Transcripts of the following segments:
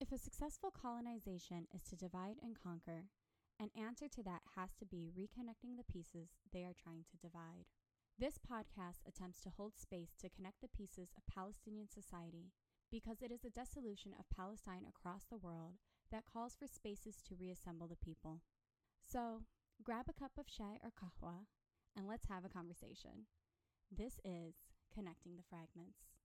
If a successful colonization is to divide and conquer, an answer to that has to be reconnecting the pieces they are trying to divide. This podcast attempts to hold space to connect the pieces of Palestinian society because it is the dissolution of Palestine across the world that calls for spaces to reassemble the people. So, grab a cup of chai or kahwa and let's have a conversation. This is Connecting the Fragments.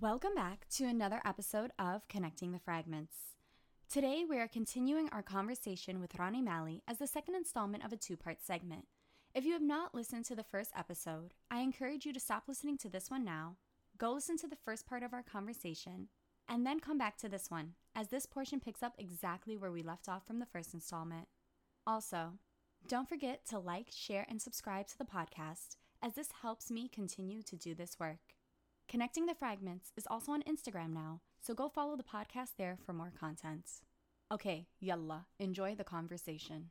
Welcome back to another episode of Connecting the Fragments. Today, we are continuing our conversation with Ronnie Malley as the second installment of a two part segment. If you have not listened to the first episode, I encourage you to stop listening to this one now, go listen to the first part of our conversation, and then come back to this one, as this portion picks up exactly where we left off from the first installment. Also, don't forget to like, share, and subscribe to the podcast, as this helps me continue to do this work. Connecting the Fragments is also on Instagram now, so go follow the podcast there for more content. Okay, yalla, enjoy the conversation.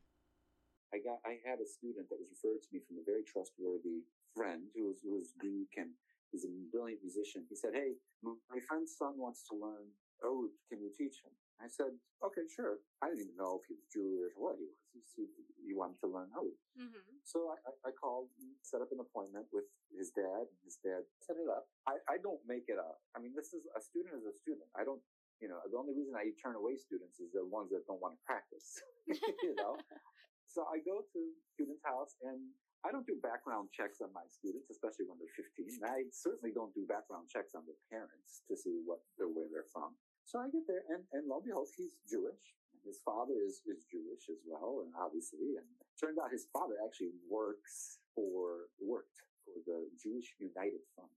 I got I had a student that was referred to me from a very trustworthy friend who was who was Greek and he's a brilliant musician. He said, Hey, my friend's son wants to learn oud. Can you teach him? I said, Okay, sure. I didn't even know if he was Jewish or what he was. He, he wanted to learn oud. Mm-hmm. So I, I, I called, set up an appointment with his dad, and his dad set it up. I, I don't make it up. I mean, this is a student is a student. I don't, you know, the only reason I turn away students is the ones that don't want to practice, you know. so I go to student's house and I don't do background checks on my students, especially when they're 15. I certainly don't do background checks on their parents to see what where they're from. So I get there, and, and lo and behold, he's Jewish. His father is, is Jewish as well, and obviously, and turned out his father actually works for worked for the Jewish United Fund.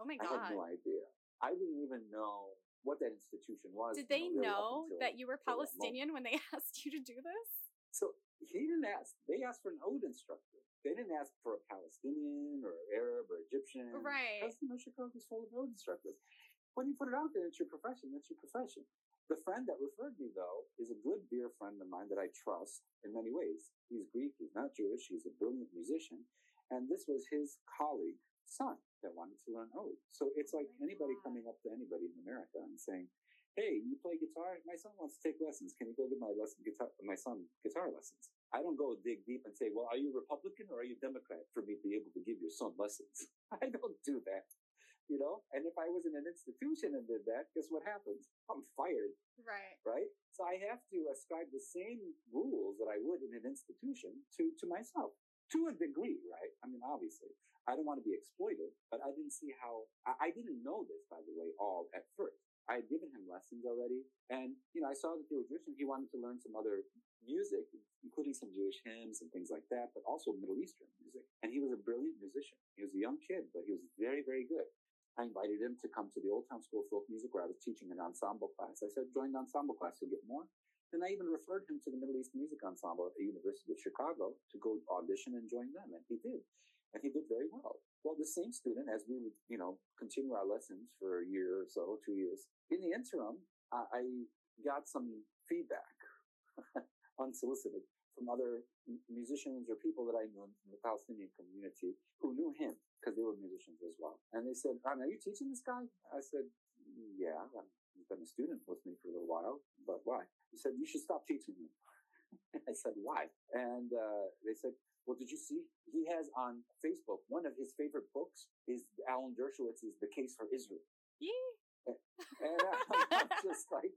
Oh my god! I had no idea. I didn't even know what that institution was. Did they you know, know that you were Palestinian when they asked you to do this? So he didn't ask. They asked for an oud instructor. They didn't ask for a Palestinian or Arab or Egyptian. Right. President Chicago is full of oud instructors. When you put it out there, it's your profession. That's your profession. The friend that referred me, though, is a good dear friend of mine that I trust in many ways. He's Greek, he's not Jewish, he's a brilliant musician. And this was his colleague, son, that wanted to learn oud. So it's oh like oh anybody God. coming up to anybody in America and saying, Hey, you play guitar? My son wants to take lessons. Can you go give my lesson guitar, my son guitar lessons? I don't go dig deep and say, well, are you Republican or are you Democrat for me to be able to give your son lessons? I don't do that you know? And if I was in an institution and did that, guess what happens? I'm fired. Right. Right? So I have to ascribe the same rules that I would in an institution to, to myself. To a degree, right? I mean, obviously, I don't want to be exploited, but I didn't see how, I, I didn't know this, by the way, all at first. I had given him lessons already. And, you know, I saw that they were Jewish and he wanted to learn some other music, including some Jewish hymns and things like that, but also Middle Eastern music. And he was a brilliant musician. He was a young kid, but he was very, very good. I invited him to come to the Old Town School of Folk Music where I was teaching an ensemble class. I said, join the ensemble class, you'll get more. Then I even referred him to the Middle East Music Ensemble at the University of Chicago to go audition and join them. And he did. And he did very well. Well, the same student, as we would, you know, continue our lessons for a year or so, two years, in the interim, I got some feedback, unsolicited, from other musicians or people that I knew in the Palestinian community who knew him because they were musicians as well. And they said, are you teaching this guy? I said, yeah, he's been a student with me for a little while, but why? He said, you should stop teaching him. I said, why? And uh, they said, well, did you see? He has on Facebook, one of his favorite books is Alan Dershowitz's The Case for Israel. Yeah. And, I'm just like,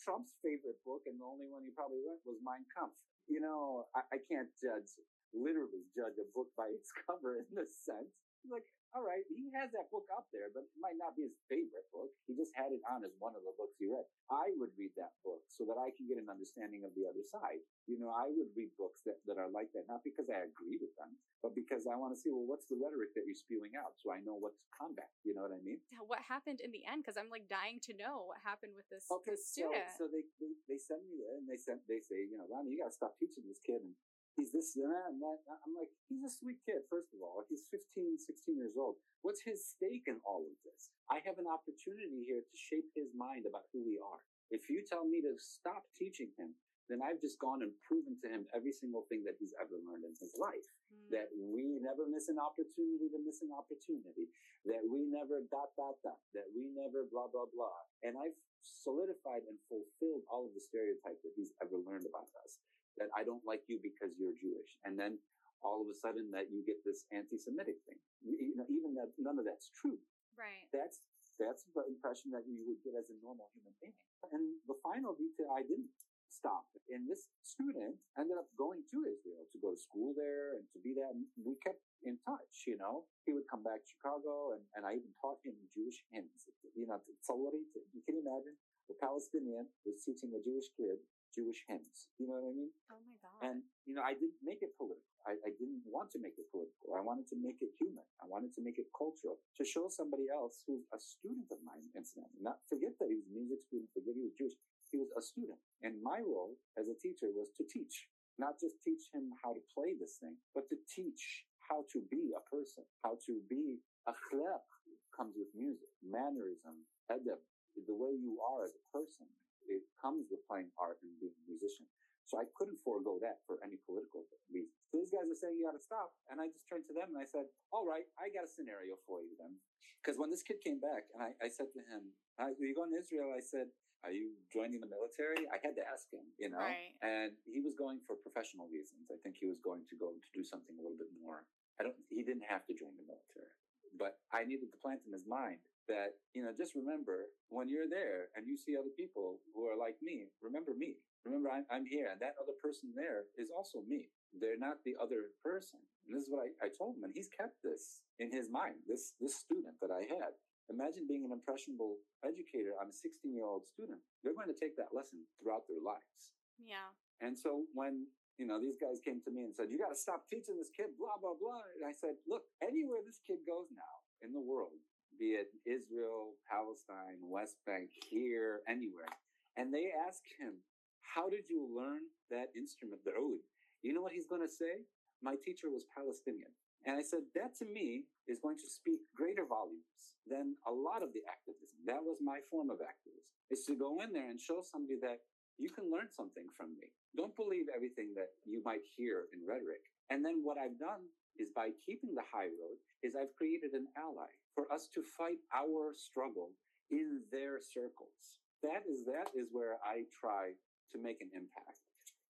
Trump's favorite book, and the only one he probably read was Mein Kampf. You know, I, I can't judge literally judge a book by its cover in this sense. like, all right, he has that book out there, but it might not be his favorite book. He just had it on as one of the books he read. I would read that book so that I can get an understanding of the other side. You know, I would read books that, that are like that, not because I agree with them, but because I want to see, well, what's the rhetoric that you're spewing out so I know what to combat? You know what I mean? What happened in the end? Because I'm like dying to know what happened with this, okay, this student. So, so they, they, they send me there and they send, they say, you know, Ronnie, you got to stop teaching this kid. And he's this and that and that. I'm like, he's a sweet kid, first of all. He's 15, 16 years old. What's his stake in all of this? I have an opportunity here to shape his mind about who we are. If you tell me to stop teaching him, then I've just gone and proven to him every single thing that he's ever learned in his life. Mm. That we never miss an opportunity to miss an opportunity. That we never dot, dot, dot. That we never blah, blah, blah. And I've solidified and fulfilled all of the stereotypes that he's ever learned about us. That I don't like you because you're Jewish. And then all of a sudden that you get this anti-Semitic thing. You know, even that none of that's true. Right. That's that's the impression that you would get as a normal human being. And the final detail, I didn't stop. And this student ended up going to Israel to go to school there and to be that. And we kept in touch, you know. He would come back to Chicago and, and I even taught him Jewish hymns. You know, somebody, you can imagine, a Palestinian was teaching a Jewish kid Jewish hymns. You know what I mean? Oh my God. And, you know, I didn't make it political. I, I, didn't want to make it political. I wanted to make it human. I wanted to make it cultural to show somebody else who's a student of mine, incidentally. Not forget that he was a music student, forget he was Jewish. He was a student. And my role as a teacher was to teach, not just teach him how to play this thing, but to teach how to be a person, how to be akhlaq comes with music, mannerism, adab, the way you are as a person it comes with playing art and being a musician. So I couldn't forego that for any political reason. So these guys are saying you got to stop, and I just turned to them and I said, "All right, I got a scenario for you then." Because when this kid came back, and I, I said to him, "Are you going to Israel?" I said, "Are you joining the military?" I had to ask him, you know, right. and he was going for professional reasons. I think he was going to go to do something a little bit more. I don't. He didn't have to join the military, but I needed to plant in his mind that, you know, just remember when you're there and you see other people who are like me, remember me. Remember, I'm, I'm here and that other person there is also me. They're not the other person. And this is what I, I told him. And he's kept this in his mind, this, this student that I had. Imagine being an impressionable educator I'm a 16 year old student. They're going to take that lesson throughout their lives. Yeah. And so when you know, these guys came to me and said, you got to stop teaching this kid, blah, blah, blah. And I said, look, anywhere this kid goes now in the world, be it Israel, Palestine, West Bank, here, anywhere. And they ask him, How did you learn that instrument, the oud? You know what he's going to say? My teacher was Palestinian. And I said, That to me is going to speak greater volumes than a lot of the activism. That was my form of activism, is to go in there and show somebody that you can learn something from me. Don't believe everything that you might hear in rhetoric. And then what I've done is by keeping the high road is I've created an ally for us to fight our struggle in their circles. That is that is where I try to make an impact.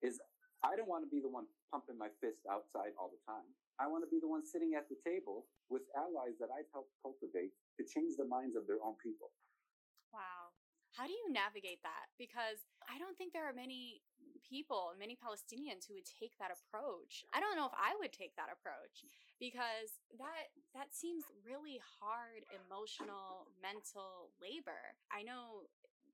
Is I don't want to be the one pumping my fist outside all the time. I want to be the one sitting at the table with allies that I've helped cultivate to change the minds of their own people. Wow. How do you navigate that? Because I don't think there are many people, many Palestinians who would take that approach. I don't know if I would take that approach because that that seems really hard emotional, mental labor. I know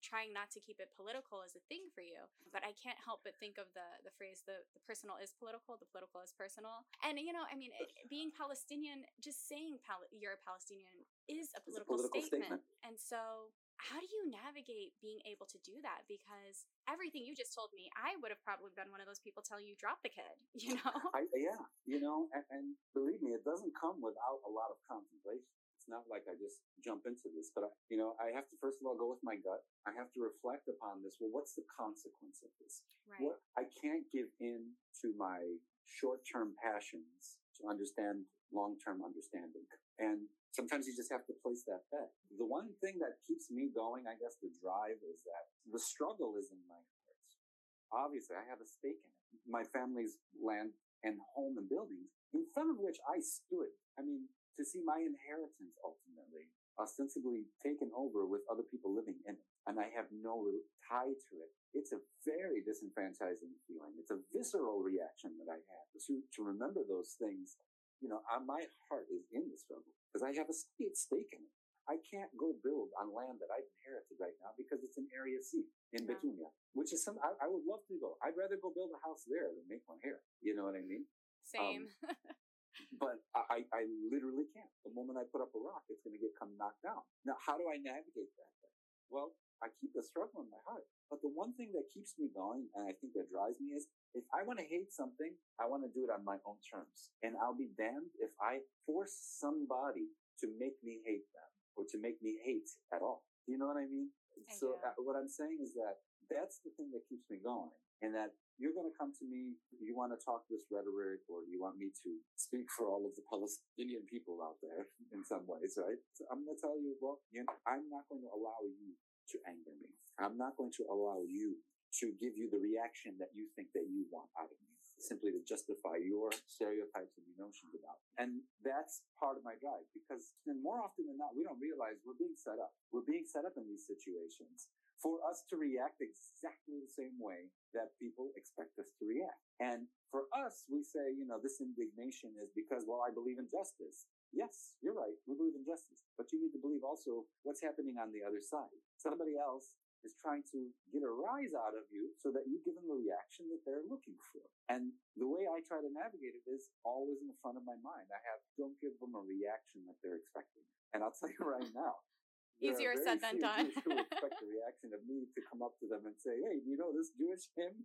trying not to keep it political is a thing for you but i can't help but think of the the phrase the, the personal is political the political is personal and you know i mean it, being palestinian just saying Pal- you're a palestinian is a political, a political statement. statement and so how do you navigate being able to do that? Because everything you just told me, I would have probably been one of those people telling you drop the kid. You know? I, yeah, you know, and, and, believe me, it doesn't come without a lot of contemplation. It's not like I just jump into this, but I, you know, I have to first of all go with my gut. I have to reflect upon this. Well, what's the consequence of this? Right. What I can't give in to my short-term passions to understand long-term understanding. And sometimes you just have to place that bet. The one thing that keeps me going, I guess the drive is that the struggle is in my heart. Obviously, I have a stake in it. My family's land and home and buildings in front of which I stood. I mean, to see my inheritance ultimately ostensibly taken over with other people living in it. And I have no tie to it. It's a very disenfranchising feeling. It's a visceral reaction that I have to, to remember those things you know, I, my heart is in the struggle because I have a stake in it. I can't go build on land that I've inherited right now because it's an Area C in yeah. Which is some, I, I, would love to go. I'd rather go build a house there than make one here. You know what I mean? Same. Um, but I, I literally can't. The moment I put up a rock, it's going to get come knocked down. Now, how do I navigate that? Well, I keep the struggle in my heart. But the one thing that keeps me going, and I think that drives me, is if I want to hate something, I want to do it on my own terms. And I'll be damned if I force somebody to make me hate them or to make me hate at all. You know what I mean? I so uh, what I'm saying is that that's the thing that keeps me going and that you're going to come to me, you want to talk this rhetoric or you want me to speak for all of the Palestinian people out there in some ways, right? So I'm going to tell you, well, you know, I'm not going to allow you to anger me. I'm not going to allow you to give you the reaction that you think that you want out of me simply to justify your stereotypes and your notions about. Me. And that's part of my drive because then more often than not, we don't realize we're being set up. We're being set up in these situations for us to react exactly the same way that people expect us to react. And for us, we say, you know, this indignation is because, well, I believe in justice. Yes, you're right. We believe in justice, but you need to believe also what's happening on the other side. Somebody else is trying to get a rise out of you so that you give them the reaction that they're looking for. And the way I try to navigate it is always in the front of my mind. I have, don't give them a reaction that they're expecting. And I'll tell you right now, easier said than done. expect the reaction of me to come up to them and say, "Hey, you know this Jewish hymn?"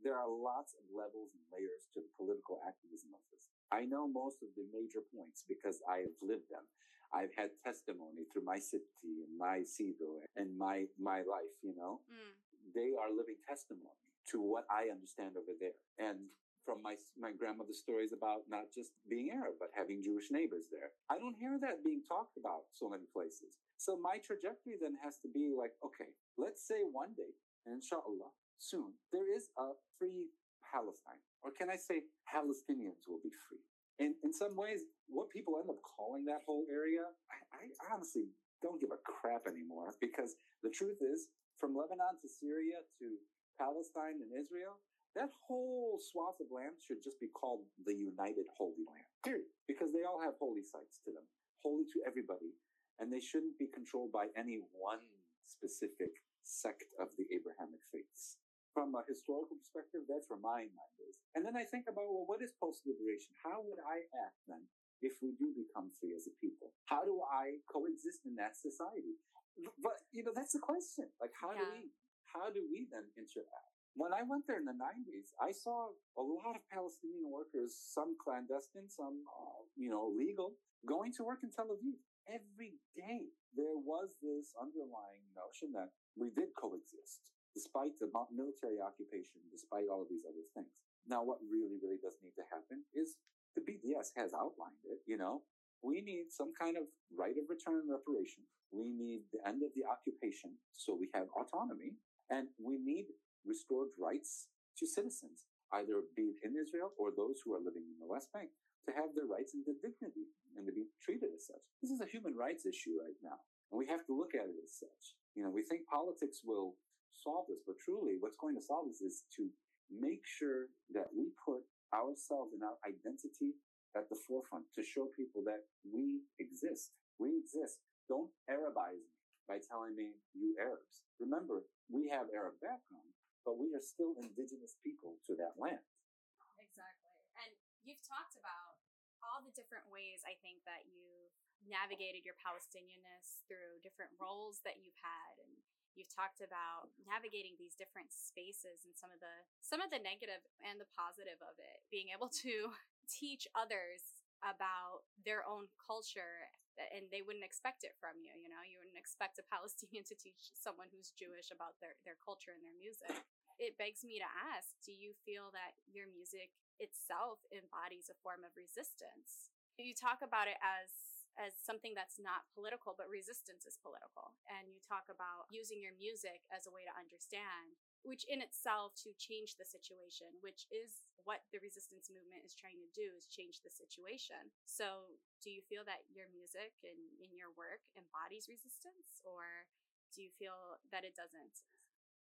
There are lots of levels and layers to the political activism of this. I know most of the major points because I have lived them. I've had testimony through my city and my siddur and my, my life, you know. Mm. They are living testimony to what I understand over there. And from my, my grandmother's stories about not just being Arab, but having Jewish neighbors there. I don't hear that being talked about so many places. So my trajectory then has to be like, okay, let's say one day, inshallah, soon, there is a free Palestine. Or can I say Palestinians will be free? And in some ways, what people end up calling that whole area, I, I honestly don't give a crap anymore because the truth is, from Lebanon to Syria to Palestine and Israel, that whole swath of land should just be called the United Holy Land, period. Because they all have holy sites to them, holy to everybody, and they shouldn't be controlled by any one specific sect of the Abrahamic faiths from a historical perspective, that's where my mind is. And then I think about, well, what is post-liberation? How would I act then if we do become free as a people? How do I coexist in that society? But, you know, that's the question. Like, how yeah. do we, how do we then interact? When I went there in the 90s, I saw a lot of Palestinian workers, some clandestine, some, uh, you know, legal, going to work in Tel Aviv every day. There was this underlying notion that we did coexist despite the military occupation, despite all of these other things. Now, what really, really does need to happen is the BDS has outlined it, you know, we need some kind of right of return and reparation. We need the end of the occupation so we have autonomy and we need restored rights to citizens, either be it in Israel or those who are living in the West Bank to have their rights and their dignity and to be treated as such. This is a human rights issue right now. And we have to look at it as such. You know, we think politics will solve this, but truly what's going to solve this is to make sure that we put ourselves and our identity at the forefront to show people that we exist. We exist. Don't Arabize me by telling me you Arabs. Remember, we have Arab background, but we are still indigenous people to that land. Exactly. And you've talked about the different ways I think that you've navigated your Palestinianness through different roles that you've had and you've talked about navigating these different spaces and some of the some of the negative and the positive of it being able to teach others about their own culture and they wouldn't expect it from you you know? You wouldn't expect a palestinian to teach someone who's jewish about their, their culture and their music. It begs me to ask do you feel that your music itself embodies a form of resistance you talk about it as as something that's not political, but resistance is political. And you talk about using your music as a way to understand, which in itself to change the situation, which is what the resistance movement is trying to do is change the situation. So do you feel that your music and in your work embodies resistance or do you feel that it doesn't?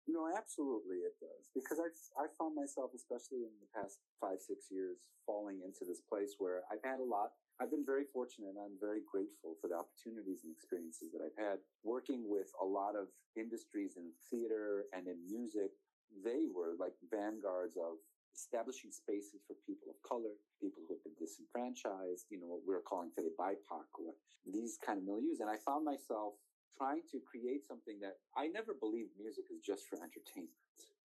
No, absolutely it does. Because I've, I found myself, especially in the past five, six years, falling into this place where I've had a lot. I've been very fortunate and I'm very grateful for the opportunities and experiences that I've had working with a lot of industries in theater and in music. They were like vanguards of establishing spaces for people of color, people who have been disenfranchised, you know, what we're calling today BIPOC, or these kind of milieus. And I found myself trying to create something that I never believed music is just for entertainment.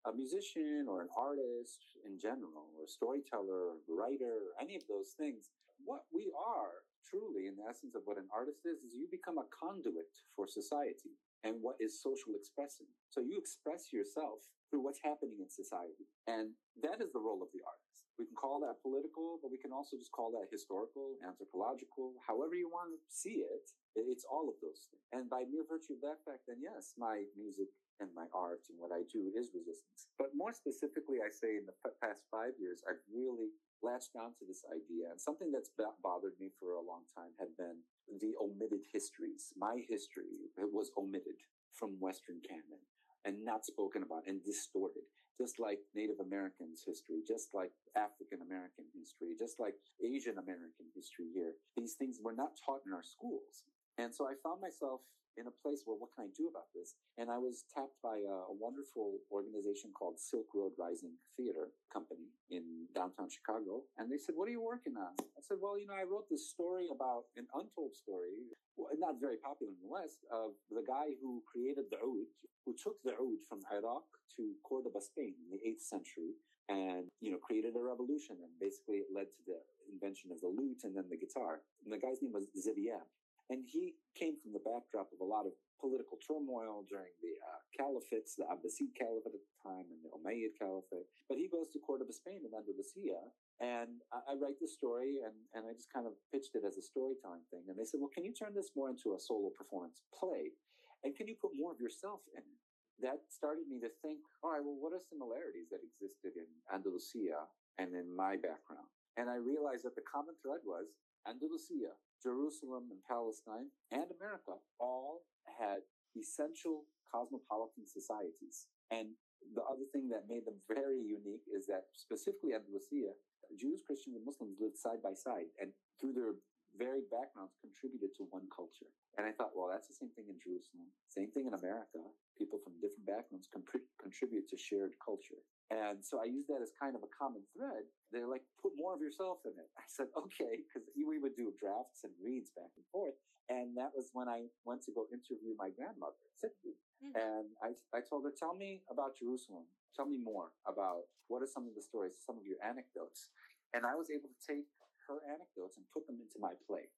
A musician or an artist in general, or a storyteller, or a writer, or any of those things, what we are truly in the essence of what an artist is, is you become a conduit for society and what is social expressing. So you express yourself through what's happening in society. And that is the role of the artist. We can call that political, but we can also just call that historical, anthropological, however you want to see it. It's all of those things. And by mere virtue of that fact, then yes, my music and my art and what I do is resistance. But more specifically, I say in the past five years, I've really latched onto this idea. And something that's bothered me for a long time had been the omitted histories. My history was omitted from Western canon and not spoken about and distorted, just like Native Americans history, just like African American history, just like Asian American history here. These things were not taught in our schools. And so I found myself in a place where what can I do about this? And I was tapped by a, wonderful organization called Silk Road Rising Theater Company in downtown Chicago. And they said, What are you working on? I said, Well, you know, I wrote this story about an untold story, not very popular in the West, of the guy who created the oud, who took the oud from Iraq to Cordoba, Spain in the 8th century and you know created a revolution and basically it led to the invention of the lute and then the guitar and the guy's name was Ziryab and he came from the backdrop of a lot of political turmoil during the uh, caliphates, the Abbasid Caliphate at the time and the Umayyad Caliphate. But he goes to Cordoba, Spain in Andalusia. And I, I write the story and, and I just kind of pitched it as a storytelling thing. And they said, well, can you turn this more into a solo performance play? And can you put more of yourself in it? That started me to think, all right, well, what are similarities that existed in Andalusia and in my background? And I realized that the common thread was Andalusia, Jerusalem and Palestine and America all had essential cosmopolitan societies. And the other thing that made them very unique is that specifically Andalusia, Jews, Christians, and Muslims lived side by side and through their varied backgrounds contributed to one culture. And I thought, well, that's the same thing in Jerusalem, same thing in America. People from different backgrounds contribute to shared culture. And so I used that as kind of a common thread. They're like, put more of yourself in it. I said, okay, because we would do drafts and reads back and forth. And that was when I went to go interview my grandmother. Mm-hmm. And I, I told her, tell me about Jerusalem. Tell me more about what are some of the stories, some of your anecdotes. And I was able to take her anecdotes and put them into my play.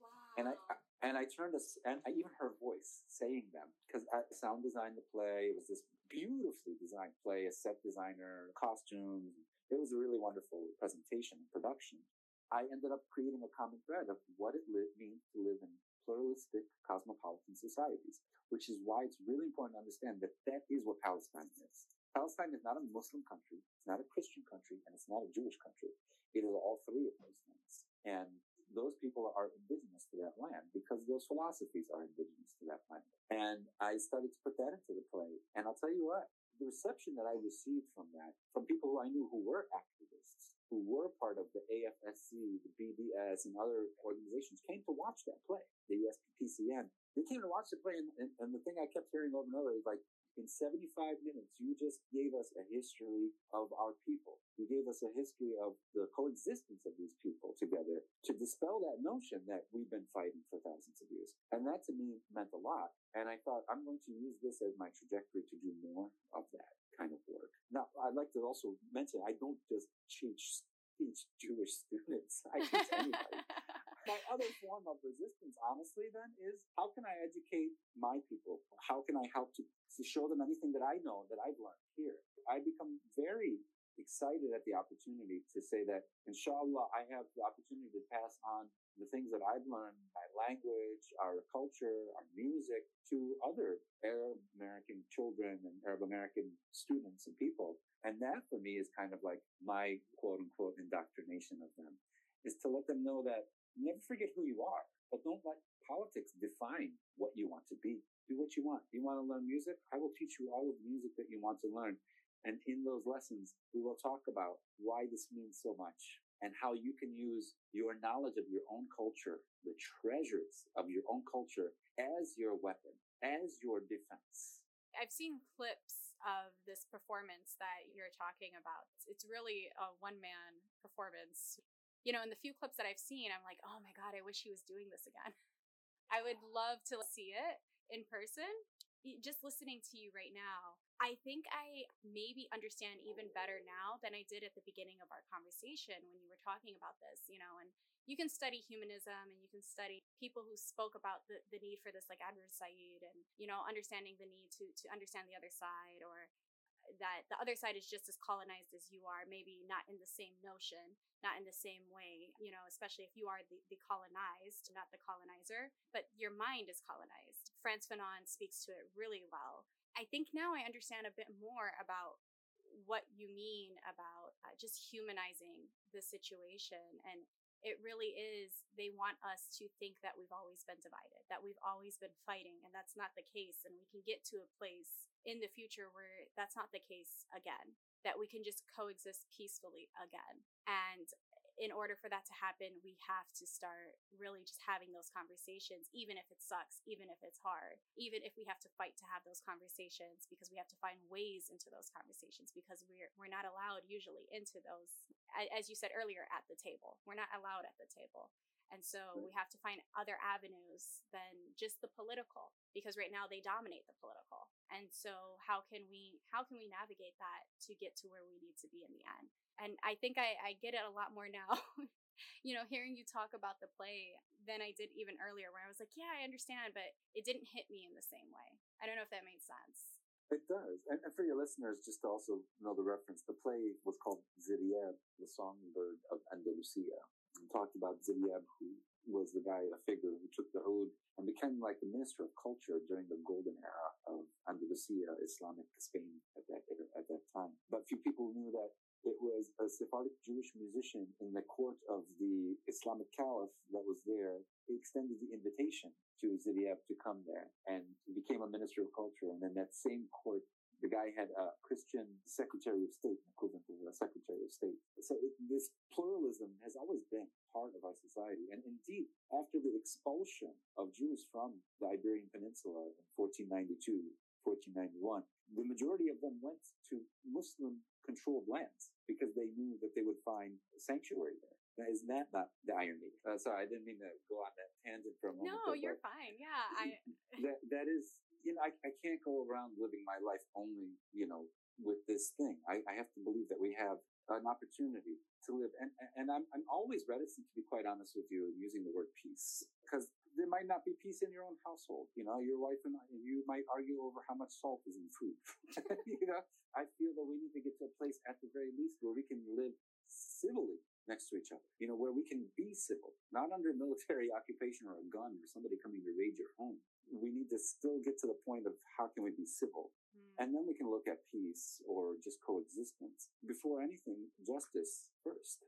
Wow. And I, and I turned to, and I even her voice saying them because I sound designed the play. It was this beautifully designed play, a set designer, costumes. It was a really wonderful presentation and production. I ended up creating a common thread of what it li- means to live in pluralistic cosmopolitan societies, which is why it's really important to understand that that is what Palestine is. Palestine is not a Muslim country, it's not a Christian country, and it's not a Jewish country. It is all three of those things. And those people are indigenous to that land because those philosophies are indigenous to that land. And I started to put that into the play. And I'll tell you what, the reception that I received from that, from people who I knew who were activists, who were part of the AFSC, the BDS, and other organizations, came to watch that play, the USPCN. They came to watch the play, and, and, and the thing I kept hearing over and over is like, in 75 minutes, you just gave us a history of our people. You gave us a history of the coexistence of these people together to dispel that notion that we've been fighting for thousands of years. And that to me meant a lot. And I thought, I'm going to use this as my trajectory to do more of that kind of work. Now, I'd like to also mention, I don't just teach, teach Jewish students. I teach anybody. my other form of resistance, honestly, then is how can I educate my people? How can I help to, to show them anything that I know that I've learned here? I become very excited at the opportunity to say that, inshallah, I have the opportunity to pass on the things that I've learned, my language, our culture, our music to other Arab American children and Arab American students and people. And that for me is kind of like my quote unquote indoctrination of them is to let them know that never forget who you are. but don't let politics define what you want to be. Do what you want. You want to learn music? I will teach you all of the music that you want to learn. And in those lessons, we will talk about why this means so much and how you can use your knowledge of your own culture, the treasures of your own culture as your weapon, as your defense. I've seen clips of this performance that you're talking about. It's really a one man performance. You know, in the few clips that I've seen, I'm like, oh my God, I wish he was doing this again. I would love to see it in person. Just listening to you right now, I think I maybe understand even better now than I did at the beginning of our conversation when you were talking about this, you know, and you can study humanism and you can study people who spoke about the, the need for this like Edward Said and, you know, understanding the need to, to understand the other side or that the other side is just as colonized as you are, maybe not in the same notion, not in the same way, you know, especially if you are the, the colonized, not the colonizer, but your mind is colonized. Frantz Fanon speaks to it really well. I think now I understand a bit more about what you mean about uh, just humanizing the situation. And it really is, they want us to think that we've always been divided, that we've always been fighting. And that's not the case. And we can get to a place in the future where that's not the case again, that we can just coexist peacefully again. And in order for that to happen, we have to start really just having those conversations, even if it sucks, even if it's hard, even if we have to fight to have those conversations because we have to find ways into those conversations because we're we're not allowed usually into those as you said earlier at the table. We're not allowed at the table. And so we have to find other avenues than just the political because right now they dominate the political. And so how can we how can we navigate that to get to where we need to be in the end? And I think I, I get it a lot more now. you know, hearing you talk about the play than I did even earlier, where I was like, yeah, I understand, but it didn't hit me in the same way. I don't know if that made sense. It does. And, and for your listeners, just to also know the reference, the play was called Ziryab, the songbird of Andalusia. Talked about Ziryab, who was the guy, a figure who took the oud and became like the minister of culture during the golden era of Andalusia, Islamic Spain at that, at that time. But few people knew that it was a Sephardic Jewish musician in the court of the Islamic caliph that was there. He extended the invitation to Ziryab to come there and became a minister of culture. And then that same court, the guy had a Christian secretary of state, equivalent of a secretary of state. So it, this pluralism has always been part of our society. And indeed, after the expulsion of Jews from the Iberian Peninsula in 1492, 1491, the majority of them went to Muslim controlled lands because they knew that they would find sanctuary there. Now, isn't that not the irony? Uh, sorry, I didn't mean to go on that tangent for a moment. No, you're fine. Yeah, I. that that is, you know, I, I can't go around living my life only, you know, with this thing. I, I have to believe that we have an opportunity to live, and and I'm I'm always reticent to be quite honest with you using the word peace because there might not be peace in your own household. You know, your wife and I, you might argue over how much salt is in food. you know, I feel that we need to get to a place at the very least where we can live civilly next to each other. You know, where we can be civil, not under military occupation or a gun or somebody coming to raid your home. We need to still get to the point of how can we be civil? Mm. And then we can look at peace or just coexistence. Before anything, justice first.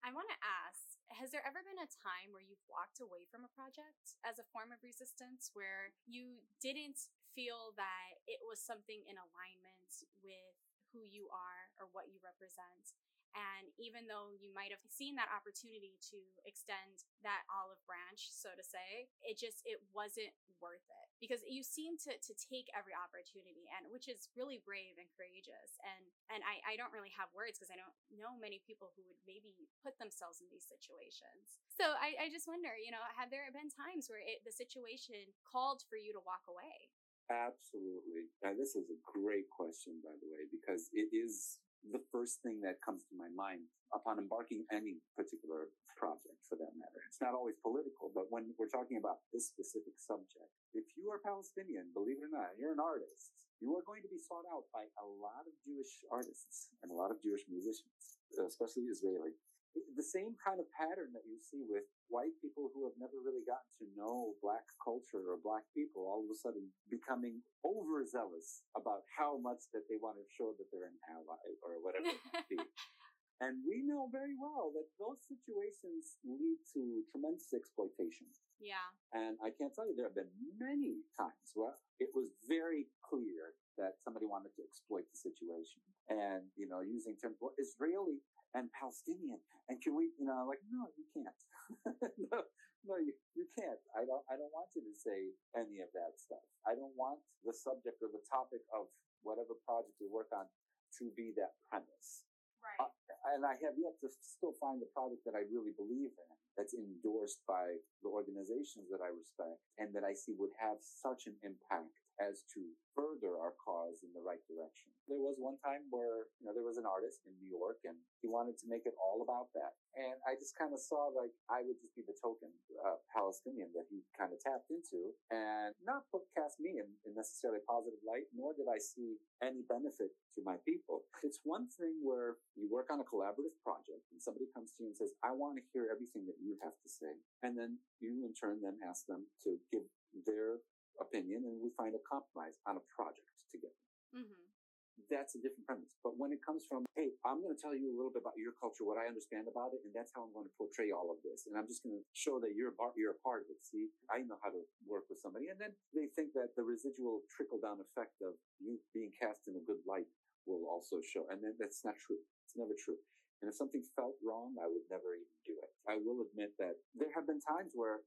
I want to ask has there ever been a time where you've walked away from a project as a form of resistance where you didn't feel that it was something in alignment with who you are or what you represent and even though you might have seen that opportunity to extend that olive branch, so to say, it just, it wasn't worth it because you seem to, to take every opportunity and which is really brave and courageous. And, and I, I don't really have words because I don't know many people who would maybe put themselves in these situations. So I, I just wonder, you know, have there been times where it, the situation called for you to walk away? Absolutely. Now, this is a great question, by the way, because it is the first thing that comes to my mind upon embarking any particular project for that matter. It's not always political, but when we're talking about this specific subject, if you are Palestinian, believe it or not, you're an artist, you are going to be sought out by a lot of Jewish artists and a lot of Jewish musicians, especially Israeli the same kind of pattern that you see with white people who have never really gotten to know black culture or black people all of a sudden becoming overzealous about how much that they want to show that they're an ally or whatever it might be. And we know very well that those situations lead to tremendous exploitation. Yeah. And I can't tell you, there have been many times where it was very clear that somebody wanted to exploit the situation and, you know, using terms, well, Israeli and Palestinian. And can we, you know, like, no, you can't. no, no, you, you can't. I don't, I don't want you to say any of that stuff. I don't want the subject or the topic of whatever project we work on to be that premise. Right. Uh, and I have yet to still find a product that I really believe in that's endorsed by the organizations that I respect and that I see would have such an impact as to further our cause in the right direction. There was one time where, you know, there was an artist in New York and he wanted to make it all about that. And I just kind of saw like I would just be the token uh, Palestinian that he kind of tapped into and not put cast me in, in necessarily positive light, nor did I see any benefit to my people. It's one thing where you work on a collaborative project and somebody comes to you and says, I want to hear everything that you have to say. And then you in turn then ask them to give their opinion and we find a compromise on a project together. Mm-hmm. That's a different premise. But when it comes from, hey, I'm going to tell you a little bit about your culture, what I understand about it, and that's how I'm going to portray all of this. And I'm just going to show that you're a, part, you're a part of it. See, I know how to work with somebody. And then they think that the residual trickle down effect of you being cast in a good light will also show. And then that's not true. It's never true. And if something felt wrong, I would never even do it. I will admit that there have been times where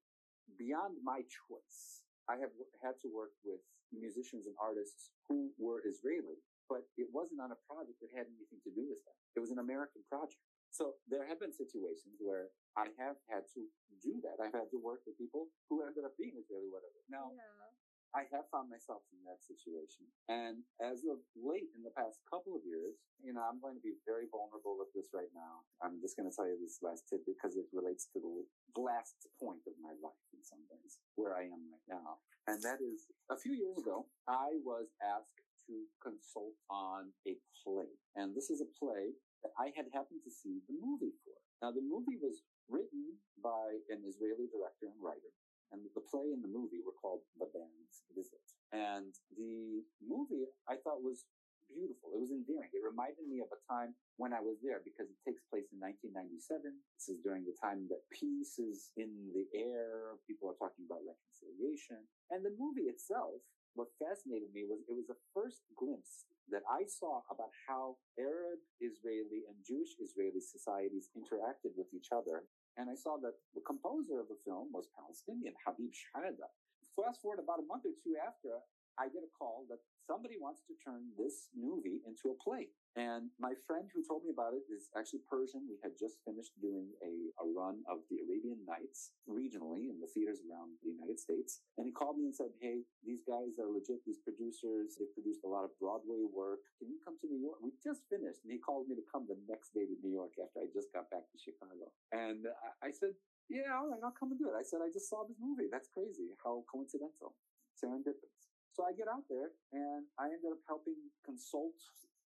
beyond my choice, I have had to work with musicians and artists who were Israeli, but it wasn't on a project that had anything to do with them. It was an American project. So there have been situations where I have had to do that. I've had to work with people who ended up being Israeli, whatever. Now, Yeah. I have found myself in that situation. And as of late in the past couple of years, you know, I'm going to be very vulnerable with this right now. I'm just going to tell you this last tip because it relates to the last point of my life in some ways, where I am right now. And that is a few years ago, I was asked to consult on a play. And this is a play that I had happened to see the movie for. Now, the movie was written by an Israeli director and writer. And the play and the movie were called The Band's Visit. And the movie I thought was beautiful. It was endearing. It reminded me of a time when I was there because it takes place in 1997. This is during the time that peace is in the air. People are talking about reconciliation. And the movie itself, what fascinated me was it was the first glimpse that I saw about how Arab Israeli and Jewish Israeli societies interacted with each other. And I saw that the composer of the film was Palestinian, Habib Shehadeh. Fast forward about a month or two after, I get a call that somebody wants to turn this movie into a play. And my friend who told me about it is actually Persian. We had just finished doing a, a run of the Arabian Nights regionally in the theaters around the United States. And he called me and said, Hey, these guys are legit, these producers. They produced a lot of Broadway work. Can you come to New York? We just finished. And he called me to come the next day to New York after I just got back to Chicago. And I, I said, Yeah, all right, I'll come and do it. I said, I just saw this movie. That's crazy. How coincidental. Serendipitous. So I get out there and I ended up helping consult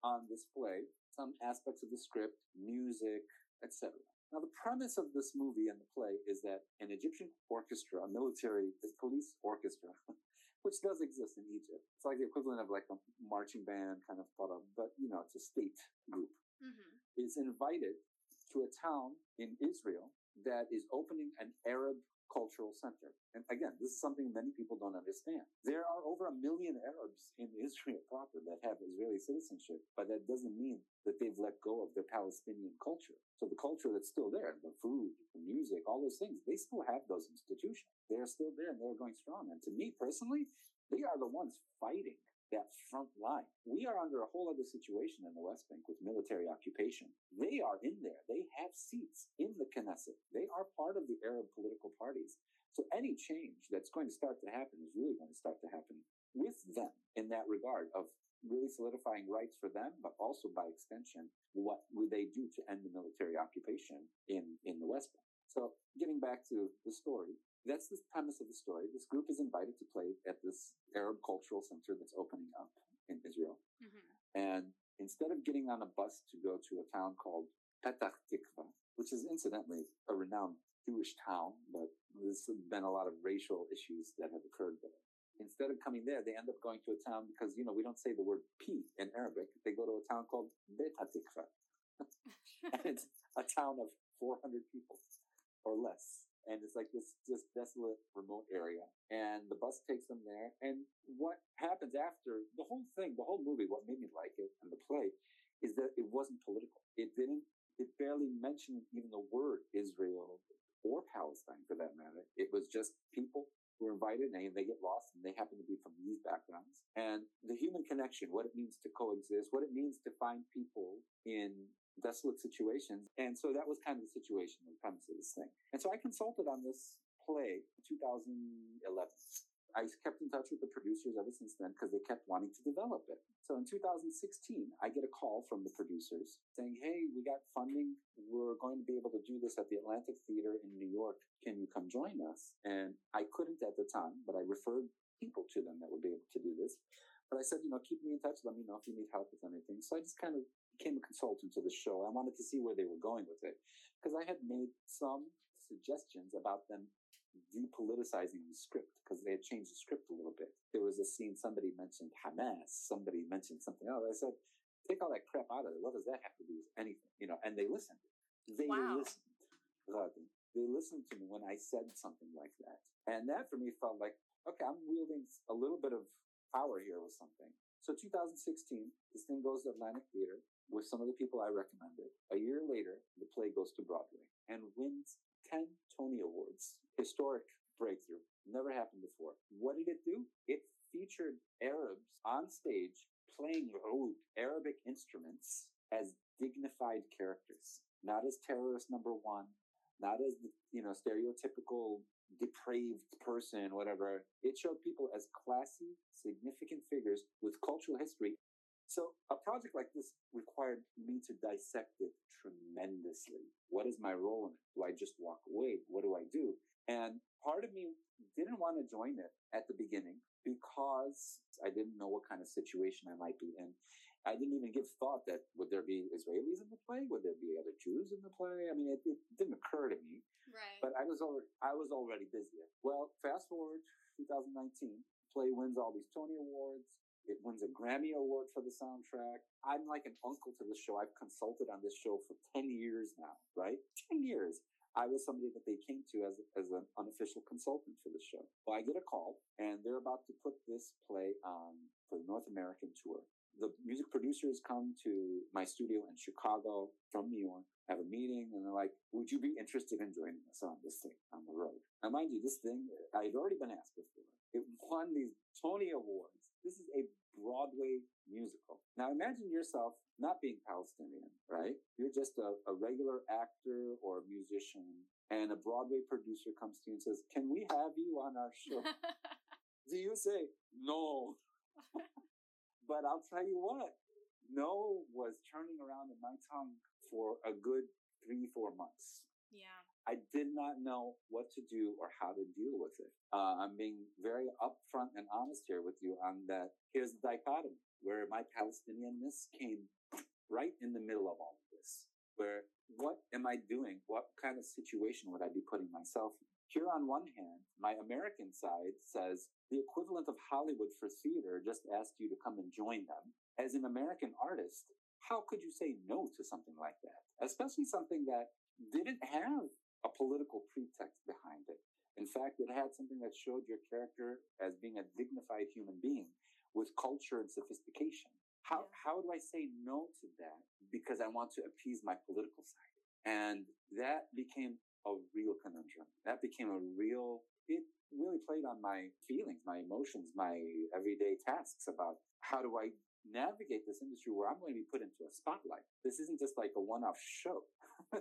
on this play, some aspects of the script, music, etc. Now, the premise of this movie and the play is that an Egyptian orchestra, a military a police orchestra, which does exist in Egypt, it's like the equivalent of like a marching band kind of thought of, but you know, it's a state group, Mm-hmm. is invited to a town in Israel that is opening an Arab cultural center. And again, this is something many people don't understand. There are over a million Arabs in Israel proper that have Israeli citizenship, but that doesn't mean that they've let go of their Palestinian culture. So the culture that's still there, the food, the music, all those things, they still have those institutions. They are still there and they're going strong. And to me personally, they are the ones fighting that front line. We are under a whole other situation in the West Bank with military occupation. They are in there. They have seats in the Knesset. They are part of the Arab political parties. So any change that's going to start to happen is really going to start to happen with them in that regard of really solidifying rights for them, but also by extension, what would they do to end the military occupation in, in the West Bank? So getting back to the story, that's the premise of the story. This group is invited to play at this Arab cultural center that's opening up in Israel. Mm-hmm. And instead of getting on a bus to go to a town called Petach Tikva, which is incidentally a renowned Jewish town, but there's been a lot of racial issues that have occurred there. Instead of coming there, they end up going to a town because, you know, we don't say the word P in Arabic. They go to a town called Bet HaTikva. and it's a town of 400 people or less. And it's like this, this desolate remote area. And the bus takes them there. And what happens after the whole thing, the whole movie, what made me like it and the play is that it wasn't political. It didn't, it barely mentioned even the word Israel or Palestine for that matter. It was just people who are invited and they get lost and they happen to be from these backgrounds. And the human connection, what it means to coexist, what it means to find people in desolate situations. And so that was kind of the situation, the premise of this thing. And so I consulted on this play in 2011. I kept in touch with the producers ever since then because they kept wanting to develop it. So in 2016, I get a call from the producers saying, Hey, we got funding. We're going to be able to do this at the Atlantic Theater in New York. Can you come join us? And I couldn't at the time, but I referred people to them that would be able to do this. But I said, you know, keep me in touch. Let me know if you need help with anything. So I just kind of became a consultant to the show. I wanted to see where they were going with it because I had made some suggestions about them depoliticizing the script because they had changed the script a little bit. There was a scene somebody mentioned Hamas, somebody mentioned something else. I said, take all that crap out of it. What does that have to do with anything? You know, and they listened. They wow. listened. They listened to me when I said something like that. And that for me felt like, okay, I'm wielding a little bit of power here with something. So 2016, this thing goes to Atlantic Theater with some of the people I recommended. A year later, the play goes to Broadway and wins 10 Tony Awards. Historic breakthrough. Never happened before. What did it do? It featured Arabs on stage playing Arabic instruments as dignified characters, not as terrorist number one, not as the, you know, stereotypical depraved person, whatever. It showed people as classy, significant figures with cultural history so a project like this required me to dissect it tremendously. What is my role in it? Do I just walk away? What do I do? And part of me didn't want to join it at the beginning because I didn't know what kind of situation I might be in. I didn't even give thought that would there be Israelis in the play? Would there be other Jews in the play? I mean, it, it didn't occur to me. Right. But I was already, I was already busy. Well, fast forward 2019, play wins all these Tony Awards. It wins a Grammy Award for the soundtrack. I'm like an uncle to the show. I've consulted on this show for 10 years now, right? 10 years. I was somebody that they came to as, as an unofficial consultant for the show. Well, I get a call and they're about to put this play on for the North American tour. The music producers come to my studio in Chicago from New York, have a meeting, and they're like, would you be interested in joining us on this thing on the road? Now, mind you, this thing, I had already been asked before. It won these Tony Awards. This is a Broadway musical. Now imagine yourself not being Palestinian, right? You're just a, a regular actor or a musician and a Broadway producer comes to you and says, can we have you on our show? Do you say, no? but I'll tell you what, no was turning around in my tongue for a good three, four months. Yeah. I did not know what to do or how to deal with it. Uh, I'm being very upfront and honest here with you on that. Here's the dichotomy where my Palestinianness came right in the middle of all of this. Where what am I doing? What kind of situation would I be putting myself in? Here on one hand, my American side says the equivalent of Hollywood for theater just asked you to come and join them. As an American artist, how could you say no to something like that? Especially something that didn't have a political pretext behind it. In fact, it had something that showed your character as being a dignified human being with culture and sophistication. How, yeah. how do I say no to that because I want to appease my political side? And that became a real conundrum. That became a real, it really played on my feelings, my emotions, my everyday tasks about how do I navigate this industry where I'm going to be put into a spotlight. This isn't just like a one-off show.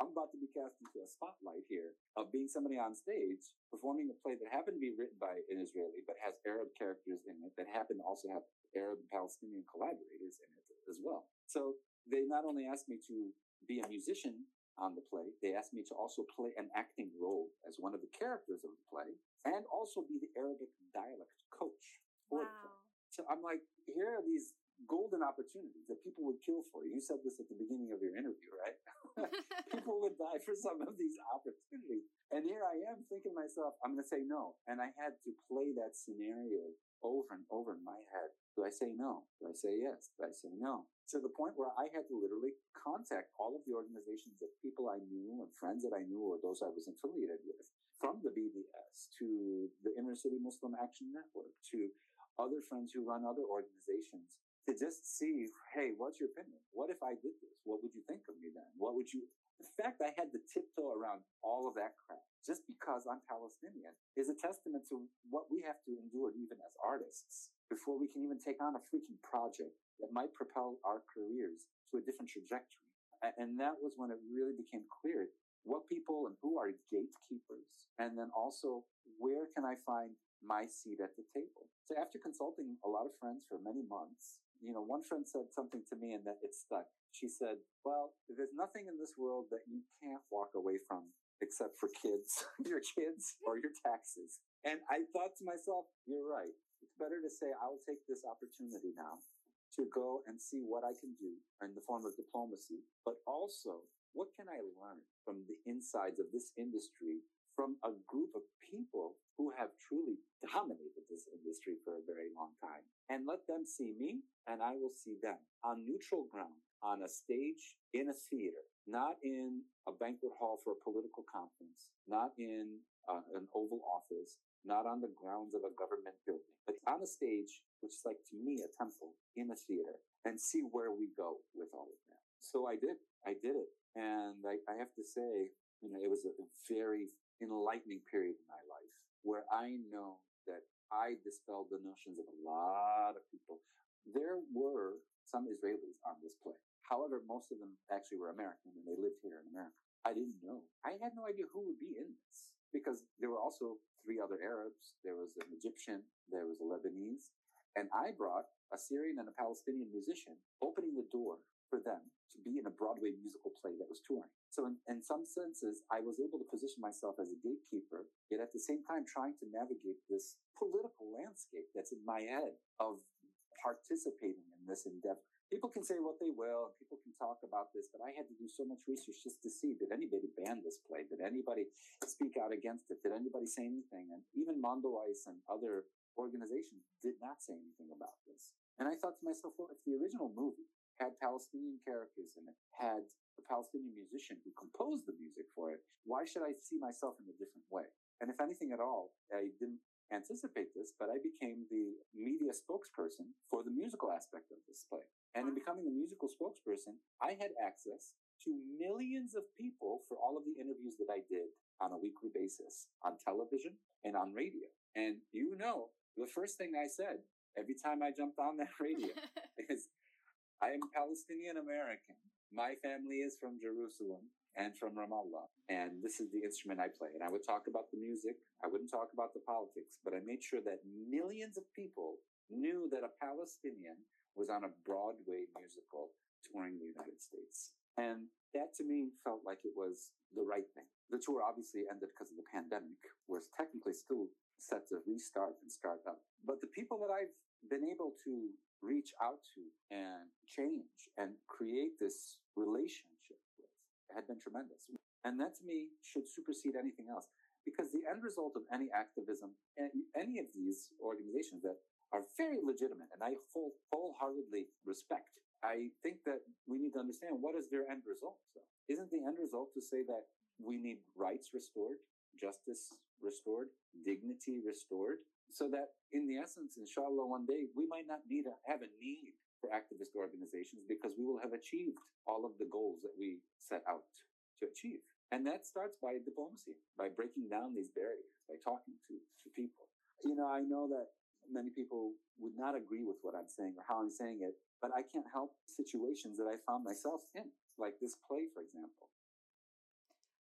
I'm about to be cast into a spotlight here of being somebody on stage performing a play that happened to be written by an Israeli, but has Arab characters in it that happen to also have Arab and Palestinian collaborators in it as well. So they not only asked me to be a musician on the play, they asked me to also play an acting role as one of the characters of the play and also be the Arabic dialect coach for wow. the play. So I'm like, here are these golden opportunities that people would kill for. You said this at the beginning of your interview, right? people would die for some of these opportunities. And here I am thinking to myself, I'm going to say no. And I had to play that scenario over and over in my head. Do I say no? Do I say yes? Do I say no? To the point where I had to literally contact all of the organizations of people I knew and friends that I knew or those I was affiliated with, from the BDS to the Inner City Muslim Action Network to other friends who run other organizations to just see, hey, what's your opinion? What if I did this? What would you think of me then? What would you, the fact I had to tiptoe around all of that crap just because I'm Palestinian is a testament to what we have to endure even as artists before we can even take on a freaking project that might propel our careers to a different trajectory. And that was when it really became clear what people and who are gatekeepers. And then also, where can I find my seat at the table? So after consulting a lot of friends for many months, you know, one friend said something to me and that it stuck. She said, well, there's nothing in this world that you can't walk away from except for kids, your kids or your taxes. And I thought to myself, you're right. It's better to say, I'll take this opportunity now to go and see what I can do in the form of diplomacy, but also what can I learn from the insides of this industry from a group of people who have truly dominated this industry for a very long time? And let them see me and I will see them on neutral ground on a stage in a theater, not in a banquet hall for a political conference, not in uh, an Oval Office, not on the grounds of a government building, but on a stage, which is like to me a temple in a theater, and see where we go with all of that. So I did. I did it. And I, I have to say, you know, it was a very enlightening period in my life where I know that I dispelled the notions of a lot of people. There were some Israelis on this play. However, most of them actually were American and they lived here in America. I didn't know. I had no idea who would be in this because there were also three other Arabs. There was an Egyptian, there was a Lebanese, and I brought a Syrian and a Palestinian musician, opening the door for them to be in a Broadway musical play that was touring. So in, in some senses, I was able to position myself as a gatekeeper, yet at the same time trying to navigate this political landscape that's in my head of participating in this endeavor people can say what they will, and people can talk about this, but I had to do so much research just to see did anybody ban this play? Did anybody speak out against it? Did anybody say anything? And even Mondoweiss and other organizations did not say anything about this. And I thought to myself, well, if the original movie had Palestinian characters in it, had a Palestinian musician who composed the music for it, why should I see myself in a different way? And if anything at all, I didn't anticipate this, but I became the media spokesperson for the musical aspect of this play. And in becoming a musical spokesperson, I had access to millions of people for all of the interviews that I did on a weekly basis on television and on radio. And you know, the first thing I said every time I jumped on that radio is, I am Palestinian American. My family is from Jerusalem and from Ramallah. And this is the instrument I play. And I would talk about the music. I wouldn't talk about the politics, but I made sure that millions of people knew that a Palestinian was on a Broadway musical touring the United States. And that to me felt like it was the right thing. The tour obviously ended because of the pandemic, was technically still set to restart and start up. But the people that I've been able to reach out to and change and create this relationship with had been tremendous. And that to me should supersede anything else because the end result of any activism, any of these organizations that are very legitimate and I full, wholeheartedly respect. I think that we need to understand what is their end result. So isn't the end result to say that we need rights restored, justice restored, dignity restored, so that in the essence, inshallah, one day we might not need to have a need for activist organizations because we will have achieved all of the goals that we set out to achieve. And that starts by diplomacy, by breaking down these barriers, by talking to, to people. You know, I know that many people would not agree with what I'm saying or how I'm saying it, but I can't help situations that I found myself in, like this play, for example.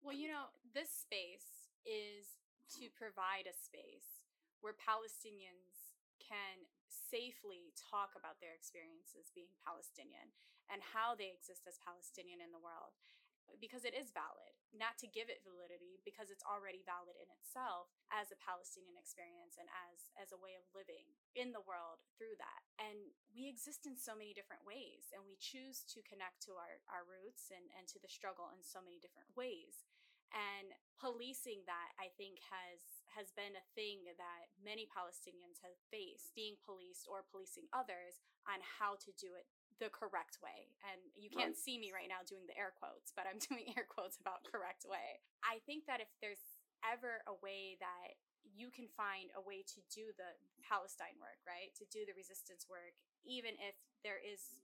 Well, you know, this space is to provide a space where Palestinians can safely talk about their experiences being Palestinian and how they exist as Palestinian in the world because it is valid, not to give it validity because it's already valid in itself as a Palestinian experience and as as a way of living in the world through that. And we exist in so many different ways and we choose to connect to our, our roots and, and to the struggle in so many different ways. And policing that I think has has been a thing that many Palestinians have faced, being policed or policing others on how to do it the correct way. And you can't Right. see me right now doing the air quotes, but I'm doing air quotes about correct way. I think that if there's ever a way that you can find a way to do the Palestine work, right? To do the resistance work, even if there is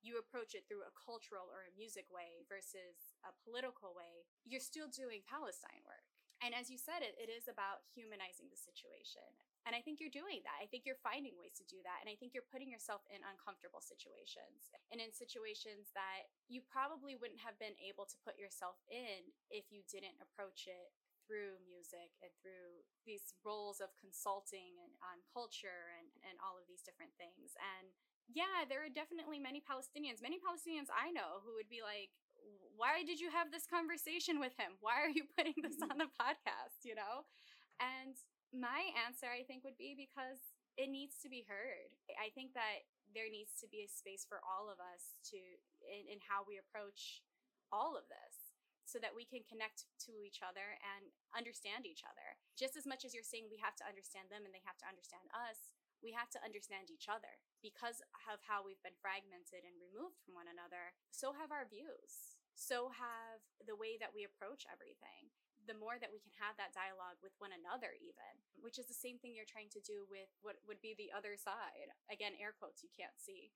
you approach it through a cultural or a music way versus a political way, you're still doing Palestine work. And as you said, it, it is about humanizing the situation. And I think you're doing that. I think you're finding ways to do that. And I think you're putting yourself in uncomfortable situations and in situations that you probably wouldn't have been able to put yourself in if you didn't approach it through music and through these roles of consulting and on culture and, and all of these different things. And yeah, there are definitely many Palestinians, many Palestinians I know who would be like, why did you have this conversation with him? Why are you putting this on mm-hmm. the podcast? You know? And my answer, I think, would be because it needs to be heard. I think that there needs to be a space for all of us to, in, in how we approach all of this so that we can connect to each other and understand each other. Just as much as you're saying we have to understand them and they have to understand us, we have to understand each other because of how we've been fragmented and removed from one another. So have our views. So have the way that we approach everything. The more that we can have that dialogue with one another, even, which is the same thing you're trying to do with what would be the other side. Again, air quotes you can't see.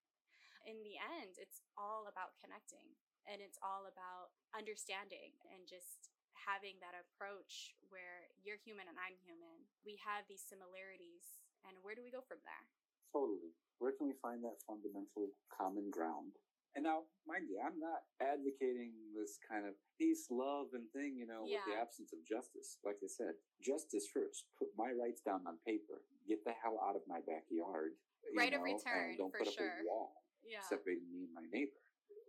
In the end, it's all about connecting and it's all about understanding and just having that approach where you're human and I'm human. We have these similarities and where do we go from there? Totally. Where can we find that fundamental common ground? And now, mind you, I'm not advocating this kind of peace, love, and thing, you know, with the absence of justice. Like I said, justice first. Put my rights down on paper. Get the hell out of my backyard. Right of return, and don't for put up sure. a wall Yeah. separating me and my neighbor.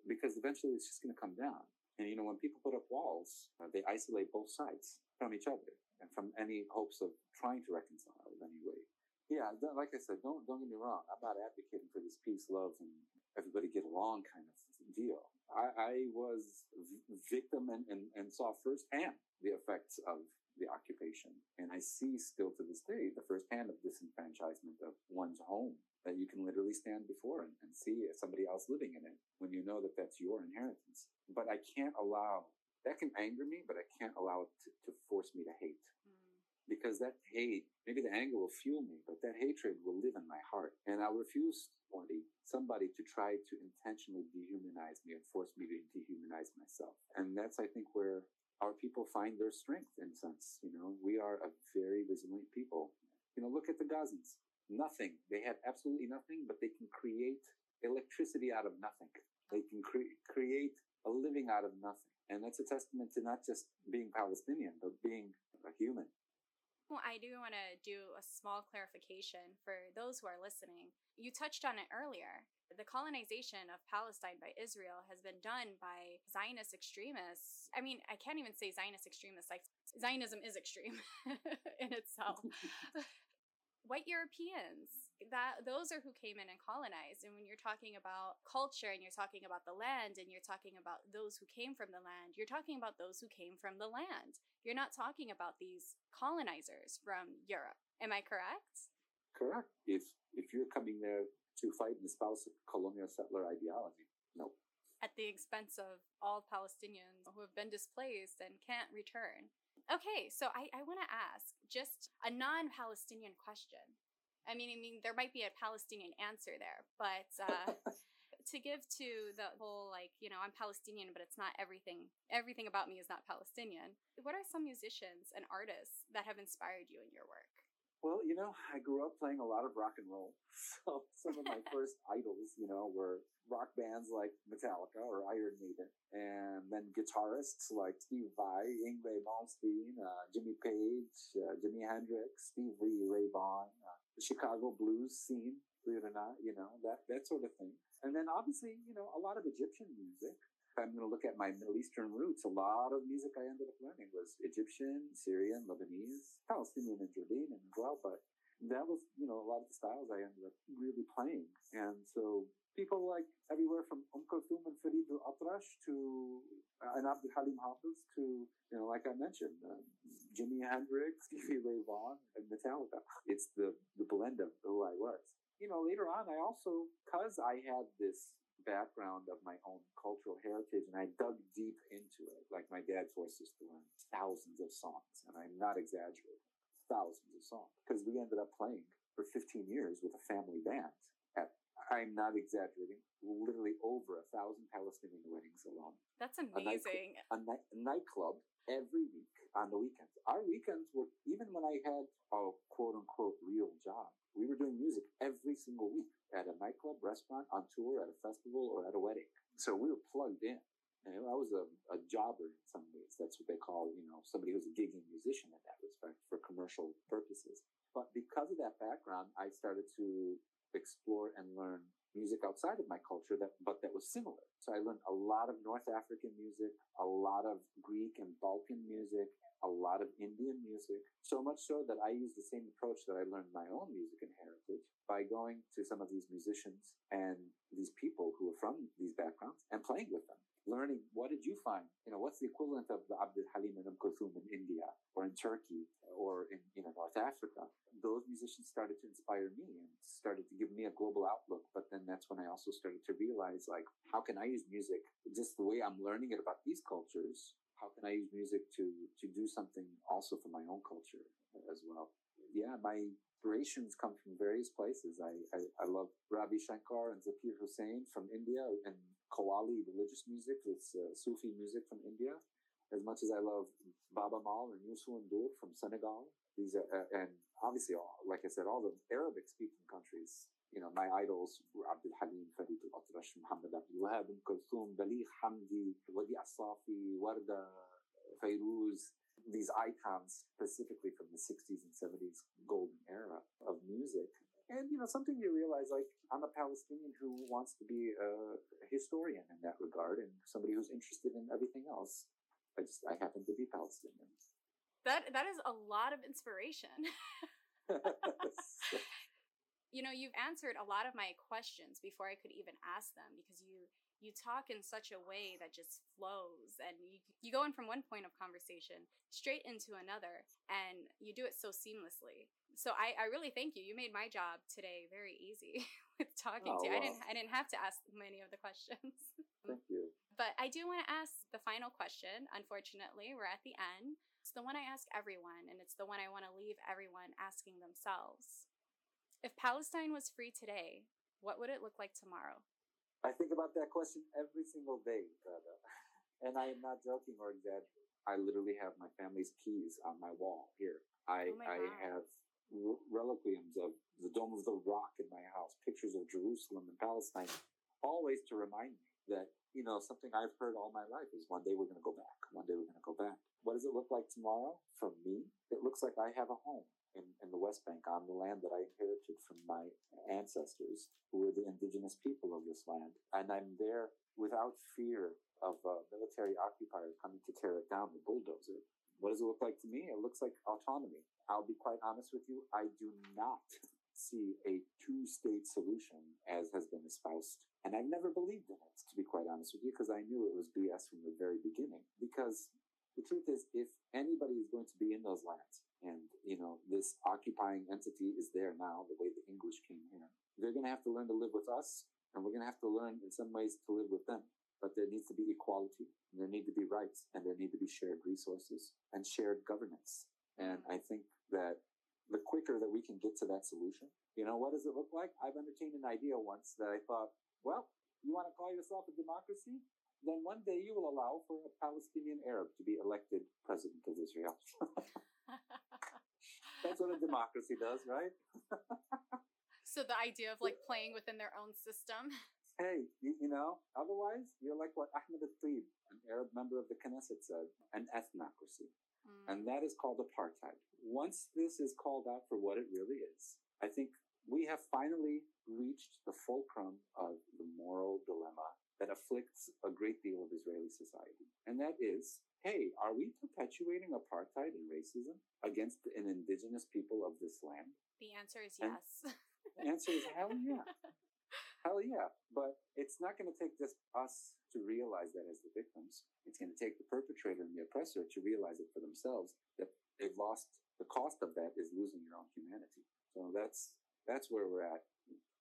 Because eventually it's just going to come down. And, you know, when people put up walls, uh, they isolate both sides from each other and from any hopes of trying to reconcile in any way. Yeah, like I said, don't don't get me wrong. I'm not advocating for this peace, love, and everybody get along kind of deal. I, I was victim and, and, and saw firsthand the effects of the occupation, and I see still to this day the firsthand of disenfranchisement of one's home that you can literally stand before and, and see somebody else living in it when you know that that's your inheritance. But I can't allow that can anger me, but I can't allow it to, to force me to hate. Because that hate, maybe the anger will fuel me, but that hatred will live in my heart. And I'll refuse somebody, somebody to try to intentionally dehumanize me and force me to dehumanize myself. And that's, I think, where our people find their strength in sense. You know, we are a very resilient people. You know, look at the Gazans. Nothing. They have absolutely nothing, but they can create electricity out of nothing. They can cre- create a living out of nothing. And that's a testament to not just being Palestinian, but being a human. Well, I do want to do a small clarification for those who are listening. You touched on it earlier. The colonization of Palestine by Israel has been done by Zionist extremists. I mean, I can't even say Zionist extremists, like, Zionism is extreme in itself. White Europeans, that those are who came in and colonized. And when you're talking about culture and you're talking about the land and you're talking about those who came from the land, you're talking about those who came from the land. You're not talking about these colonizers from Europe. Am I correct? Correct. If if you're coming there to fight and espouse colonial settler ideology, no. At the expense of all Palestinians who have been displaced and can't return. Okay, so I, I want to ask just a non Palestinian question. I mean, I mean, there might be a Palestinian answer there, but uh, to give to the whole like you know i'm palestinian but it's not everything everything about me is not palestinian what are some musicians and artists that have inspired you in your work Well, you know, I grew up playing a lot of rock and roll. So some of my first idols, you know, were rock bands like Metallica or Iron Maiden, and then guitarists like Steve Vai, Yngwie Malmsteen, uh, Jimmy Page, uh, Jimi Hendrix, Steve Ray, Ray Vaughan, the Chicago blues scene, believe it or not, you know, that, that sort of thing. And then obviously, you know, a lot of Egyptian music. I'm going to look at my Middle Eastern roots, a lot of music I ended up learning was Egyptian, Syrian, Lebanese, Palestinian, and Jordanian as well. But that was, you know, a lot of the styles I ended up really playing. And so people like everywhere from Umm Kulthum and Farid al-Atrash to uh, and Abdul Halim Hafiz to, you know, like I mentioned, uh, Jimi Hendrix, Stevie Ray Vaughan, and Metallica. It's the, the blend of who I was. You know, later on, I also, because I had this background of my own cultural heritage and I dug deep into it. Like my dad forced us to learn thousands of songs, and I'm not exaggerating, thousands of songs, because we ended up playing for 15 years with a family band at, I'm not exaggerating, literally over a thousand Palestinian weddings alone. That's amazing. A, night, a, a nightclub every week on the weekends. Our weekends were, even when I had a quote unquote real job, we were doing music every single week at a nightclub, restaurant, on tour, at a festival, or at a wedding. So we were plugged in. And I was a, a jobber in some ways. That's what they call, you know, somebody who's a gigging musician in that respect for commercial purposes. But because of that background, I started to explore and learn music outside of my culture that but that was similar. So I learned a lot of North African music, a lot of Greek and Balkan music, a lot of Indian music, so much so that I used the same approach that I learned my own music and heritage by going to some of these musicians and these people who are from these backgrounds and playing with them learning what did you find? You know, what's the equivalent of the Abdul Halim and Kulthum in India or in Turkey or in you know North Africa? Those musicians started to inspire me and started to give me a global outlook. But then that's when I also started to realize like, how can I use music just the way I'm learning it about these cultures? How can I use music to to do something also for my own culture as well? Yeah, my inspirations come from various places. I, I, I love Ravi Shankar and Zakir Hussain from India and Qawwali religious music. It's uh, Sufi music from India. As much as I love Baaba Maal and Youssou N'Dour from Senegal. These are, uh, and obviously, all, like I said, all the Arabic speaking countries. You know, my idols were Abdul Halim, Farid al-Atrash, Muhammad Abdul Wahab, Umm Kulthum, Baligh Hamdi, Wadi Asafi, Warda, Fairuz, these icons specifically from the 60s and 70s golden era of music. And, you know, something you realize, like, I'm a Palestinian who wants to be a historian in that regard and somebody who's interested in everything else. I just, I happen to be Palestinian. That, that is a lot of inspiration. you know, you've answered a lot of my questions before I could even ask them because you you talk in such a way that just flows and you, you go in from one point of conversation straight into another and you do it so seamlessly so I, I really thank you you made my job today very easy with talking oh, to you wow. i didn't i didn't have to ask many of the questions thank you but i do want to ask the final question unfortunately we're at the end it's the one i ask everyone and it's the one i want to leave everyone asking themselves if palestine was free today what would it look like tomorrow I think about that question every single day, brother. And I am not joking or exaggerating. I literally have my family's keys on my wall here. I, oh I have reliquiums of the Dome of the Rock in my house, pictures of Jerusalem and Palestine, always to remind me that, you know, something I've heard all my life is one day we're going to go back. One day we're going to go back. What does it look like tomorrow? For me, it looks like I have a home in, in the West Bank on the land that I inherited from my ancestors, who were the indigenous people of this land. And I'm there without fear of a military occupier coming to tear it down, the bulldozer. What does it look like to me? It looks like autonomy. I'll be quite honest with you. I do not see a two state solution as has been espoused. And I've never believed in it, to be quite honest with you, because I knew it was BS from the very beginning. Because the truth is, if anybody is going to be in those lands, and you know this occupying entity is there now, the way the English came here, they're going to have to learn to live with us, and we're going to have to learn in some ways to live with them. But there needs to be equality, and there need to be rights, and there need to be shared resources and shared governance. And I think that the quicker that we can get to that solution, you know, what does it look like? I've entertained an idea once that I thought, well, you want to call yourself a democracy? then one day you will allow for a Palestinian Arab to be elected president of Israel. That's what a democracy does, right? so the idea of like playing within their own system. Hey, you, you know, otherwise you're like what Ahmed al-Tibi, an Arab member of the Knesset said, an ethnocracy. Mm. And that is called apartheid. Once this is called out for what it really is, I think we have finally reached the fulcrum of the moral dilemma that afflicts a great deal of Israeli society. And that is, hey, are we perpetuating apartheid and racism against an indigenous people of this land? The answer is yes. the answer is hell yeah. hell yeah. But it's not going to take just us to realize that as the victims. It's going to take the perpetrator and the oppressor to realize it for themselves that they've lost the cost of that is losing your own humanity. So that's that's where we're at.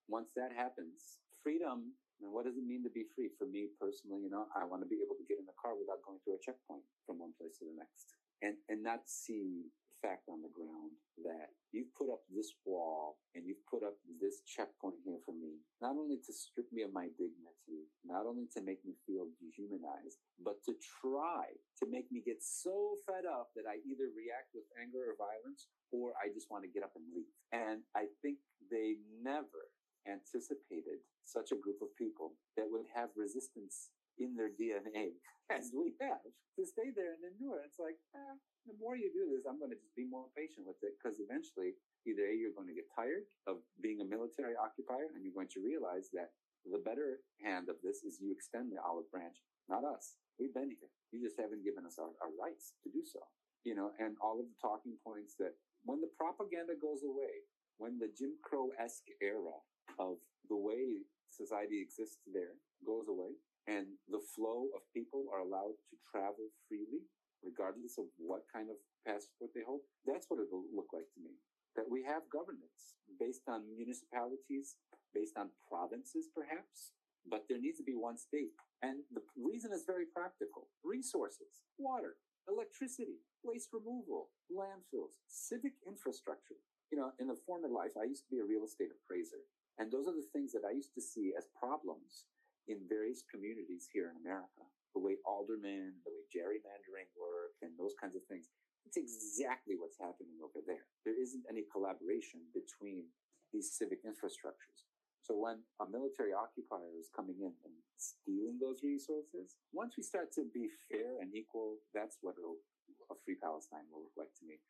Once that happens, freedom And what does it mean to be free? For me personally, you know, I want to be able to get in the car without going through a checkpoint from one place to the next. And and not see fact on the ground that you've put up this wall and you've put up this checkpoint here for me, not only to strip me of my dignity, not only to make me feel dehumanized, but to try to make me get so fed up that I either react with anger or violence or I just want to get up and leave. And I think they never anticipated such a group of people that would have resistance in their DNA as we have to stay there and endure. It's like, eh, the more you do this, I'm going to just be more patient with it because eventually either A, you're going to get tired of being a military occupier and you're going to realize that the better hand of this is you extend the olive branch, not us. We've been here. You just haven't given us our, our rights to do so. You know, and all of the talking points that when the propaganda goes away, when the Jim Crow-esque era of the way society exists there goes away, and the flow of people are allowed to travel freely regardless of what kind of passport they hold. That's what it'll look like to me. That we have governance based on municipalities, based on provinces, perhaps, but there needs to be one state. And the reason is very practical resources, water, electricity, waste removal, landfills, civic infrastructure. You know, in the former life, I used to be a real estate appraiser. And those are the things that I used to see as problems in various communities here in America the way aldermen, the way gerrymandering work, and those kinds of things. It's exactly what's happening over there. There isn't any collaboration between these civic infrastructures. So when a military occupier is coming in and stealing those resources, once we start to be fair and equal, that's what a free Palestine will look like to me.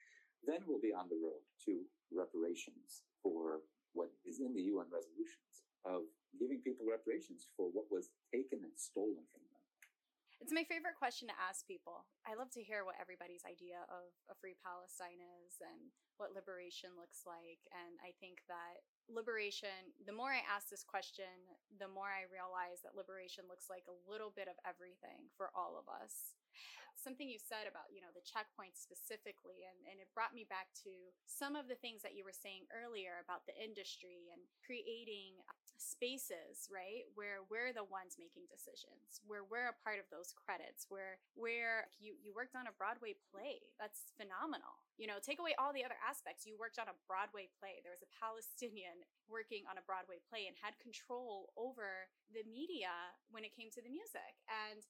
Then we'll be on the road to reparations for what is in the UN resolutions of giving people reparations for what was taken and stolen from them. It's my favorite question to ask people. I love to hear what everybody's idea of a free Palestine is and what liberation looks like. And I think that liberation, the more I ask this question, the more I realize that liberation looks like a little bit of everything for all of us something you said about you know the checkpoints specifically and, and it brought me back to some of the things that you were saying earlier about the industry and creating uh, spaces right where we're the ones making decisions where we're a part of those credits where where you you worked on a broadway play. That's phenomenal. You know take away all the other aspects. You worked on a broadway play. There was a palestinian working on a broadway play and had control over the media when it came to the music. And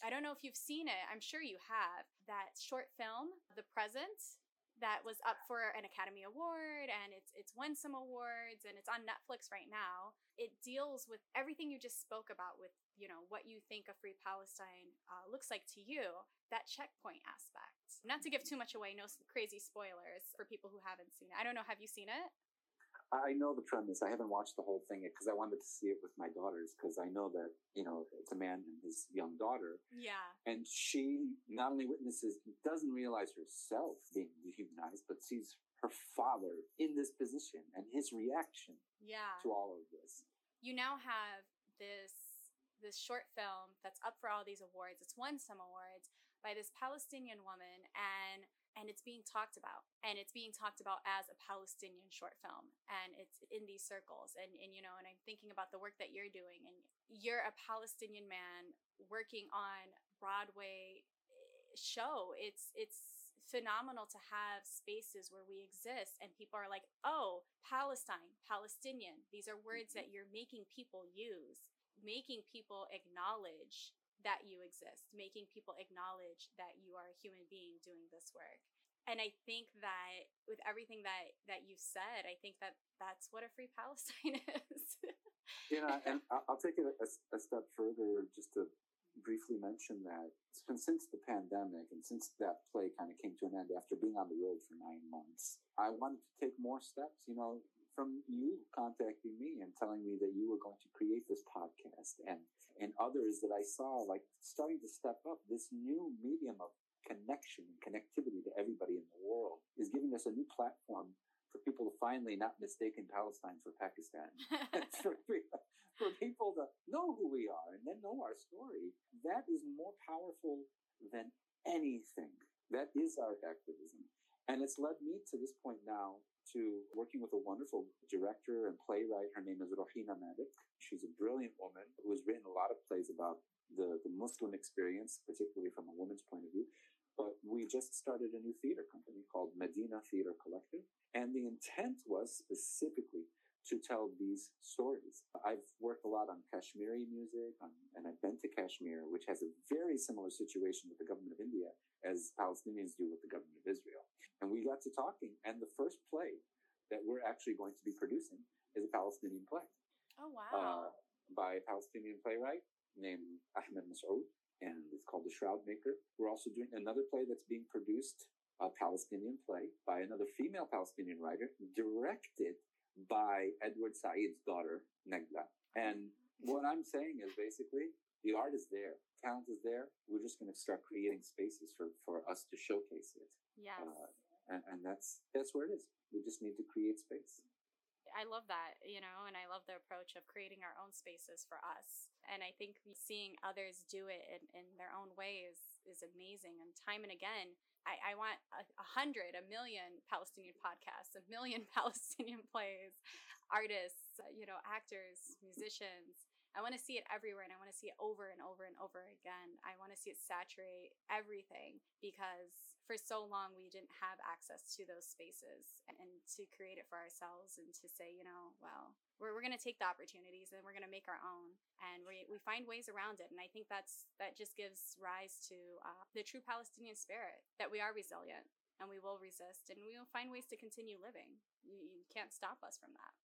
I don't know if you've seen it. I'm sure you have. That short film, The Present, that was up for an Academy Award and it's it's won some awards and it's on Netflix right now. It deals with everything you just spoke about with, you know, what you think a free Palestine uh, looks like to you, that checkpoint aspect. Not to give too much away, no crazy spoilers for people who haven't seen it. I don't know, have you seen it? I know the premise. I haven't watched the whole thing because I wanted to see it with my daughters because I know that, you know, it's a man and his young daughter. Yeah. And she not only witnesses, doesn't realize herself being dehumanized, but sees her father in this position and his reaction yeah. to all of this. You now have this this short film that's up for all these awards. It's won some awards by this Palestinian woman and and it's being talked about and it's being talked about as a palestinian short film and it's in these circles and, and you know and i'm thinking about the work that you're doing and you're a palestinian man working on broadway eh, show. It's it's phenomenal to have spaces where we exist and people are like oh palestine palestinian. These are words that you're making people use making people acknowledge that you exist, making people acknowledge that you are a human being doing this work. And I think that with everything that that you said, I think that that's what a free Palestine is. yeah, and I'll take it a, a step further just to briefly mention that since the pandemic and since that play kind of came to an end after being on the road for nine months, I wanted to take more steps. You know, from you contacting me and telling me that you were going to create this podcast and and others that I saw like starting to step up this new medium of connection and connectivity to everybody in the world is giving us a new platform for people to finally not mistake in Palestine for Pakistan. for, for people to know who we are and then know our story. That is more powerful than anything. That is our activism. And it's led me to this point now to working with a wonderful director and playwright. Her name is Rohina Malik. She's a brilliant woman who has written a lot of plays about the, the Muslim experience, particularly from a woman's point of view. But we just started a new theater company called Medina Theater Collective. And the intent was specifically to tell these stories. I've worked a lot on Kashmiri music, on, and I've been to Kashmir, which has a very similar situation with the government of India as Palestinians do with the government of Israel. And we got to talking, and the first play that we're actually going to be producing is a Palestinian play. Oh, wow. Uh, by a Palestinian playwright named Ahmed Masoud, and it's called The Shroud Maker. We're also doing another play that's being produced, a Palestinian play by another female Palestinian writer, directed by Edward Said's daughter, Najla. And what I'm saying is basically the art is there, talent is there. We're just going to start creating spaces for, for us to showcase it. Yes. Uh, and, and that's, that's where it is. We just need to create space. I love that, you know, and I love the approach of creating our own spaces for us. And I think seeing others do it in, in their own way is, is amazing. And time and again, I, I want a, a, hundred, a million Palestinian podcasts, a million Palestinian plays, artists, uh, you know, actors, musicians. I want to see it everywhere and I want to see it over and over and over again. I want to see it saturate everything because for so long we didn't have access to those spaces and, and to create it for ourselves and to say, you know, well, we're, we're going to take the opportunities and we're going to make our own and we, we find ways around it. And I think that's, that just gives rise to uh, the true Palestinian spirit that we are resilient and we will resist and we will find ways to continue living. You, you can't stop us from that.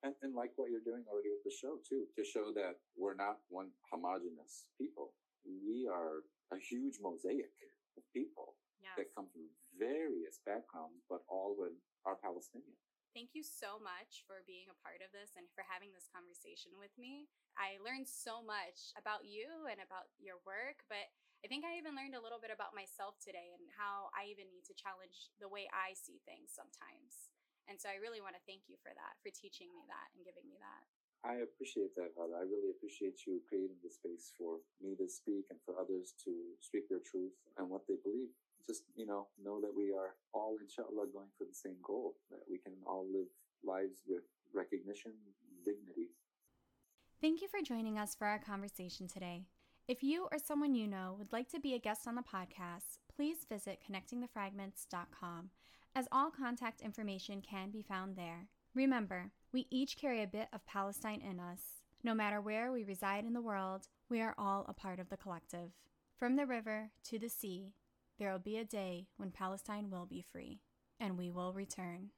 And, and like what you're doing already with the show too, to show that we're not one homogenous people. We are a huge mosaic of people yes. that come from various backgrounds, but all with are Palestinian. Thank you so much for being a part of this and for having this conversation with me. I learned so much about you and about your work, but I think I even learned a little bit about myself today and how I even need to challenge the way I see things sometimes. And so I really want to thank you for that, for teaching me that and giving me that. I appreciate that, Hala. I really appreciate you creating the space for me to speak and for others to speak their truth and what they believe just, you know, know that we are all, inshallah, going for the same goal, that we can all live lives with recognition, dignity. Thank you for joining us for our conversation today. If you or someone you know would like to be a guest on the podcast, please visit connectingthefragments.com, as all contact information can be found there. Remember, we each carry a bit of Palestine in us. No matter where we reside in the world, we are all a part of the collective. From the river to the sea, there will be a day when Palestine will be free, and we will return.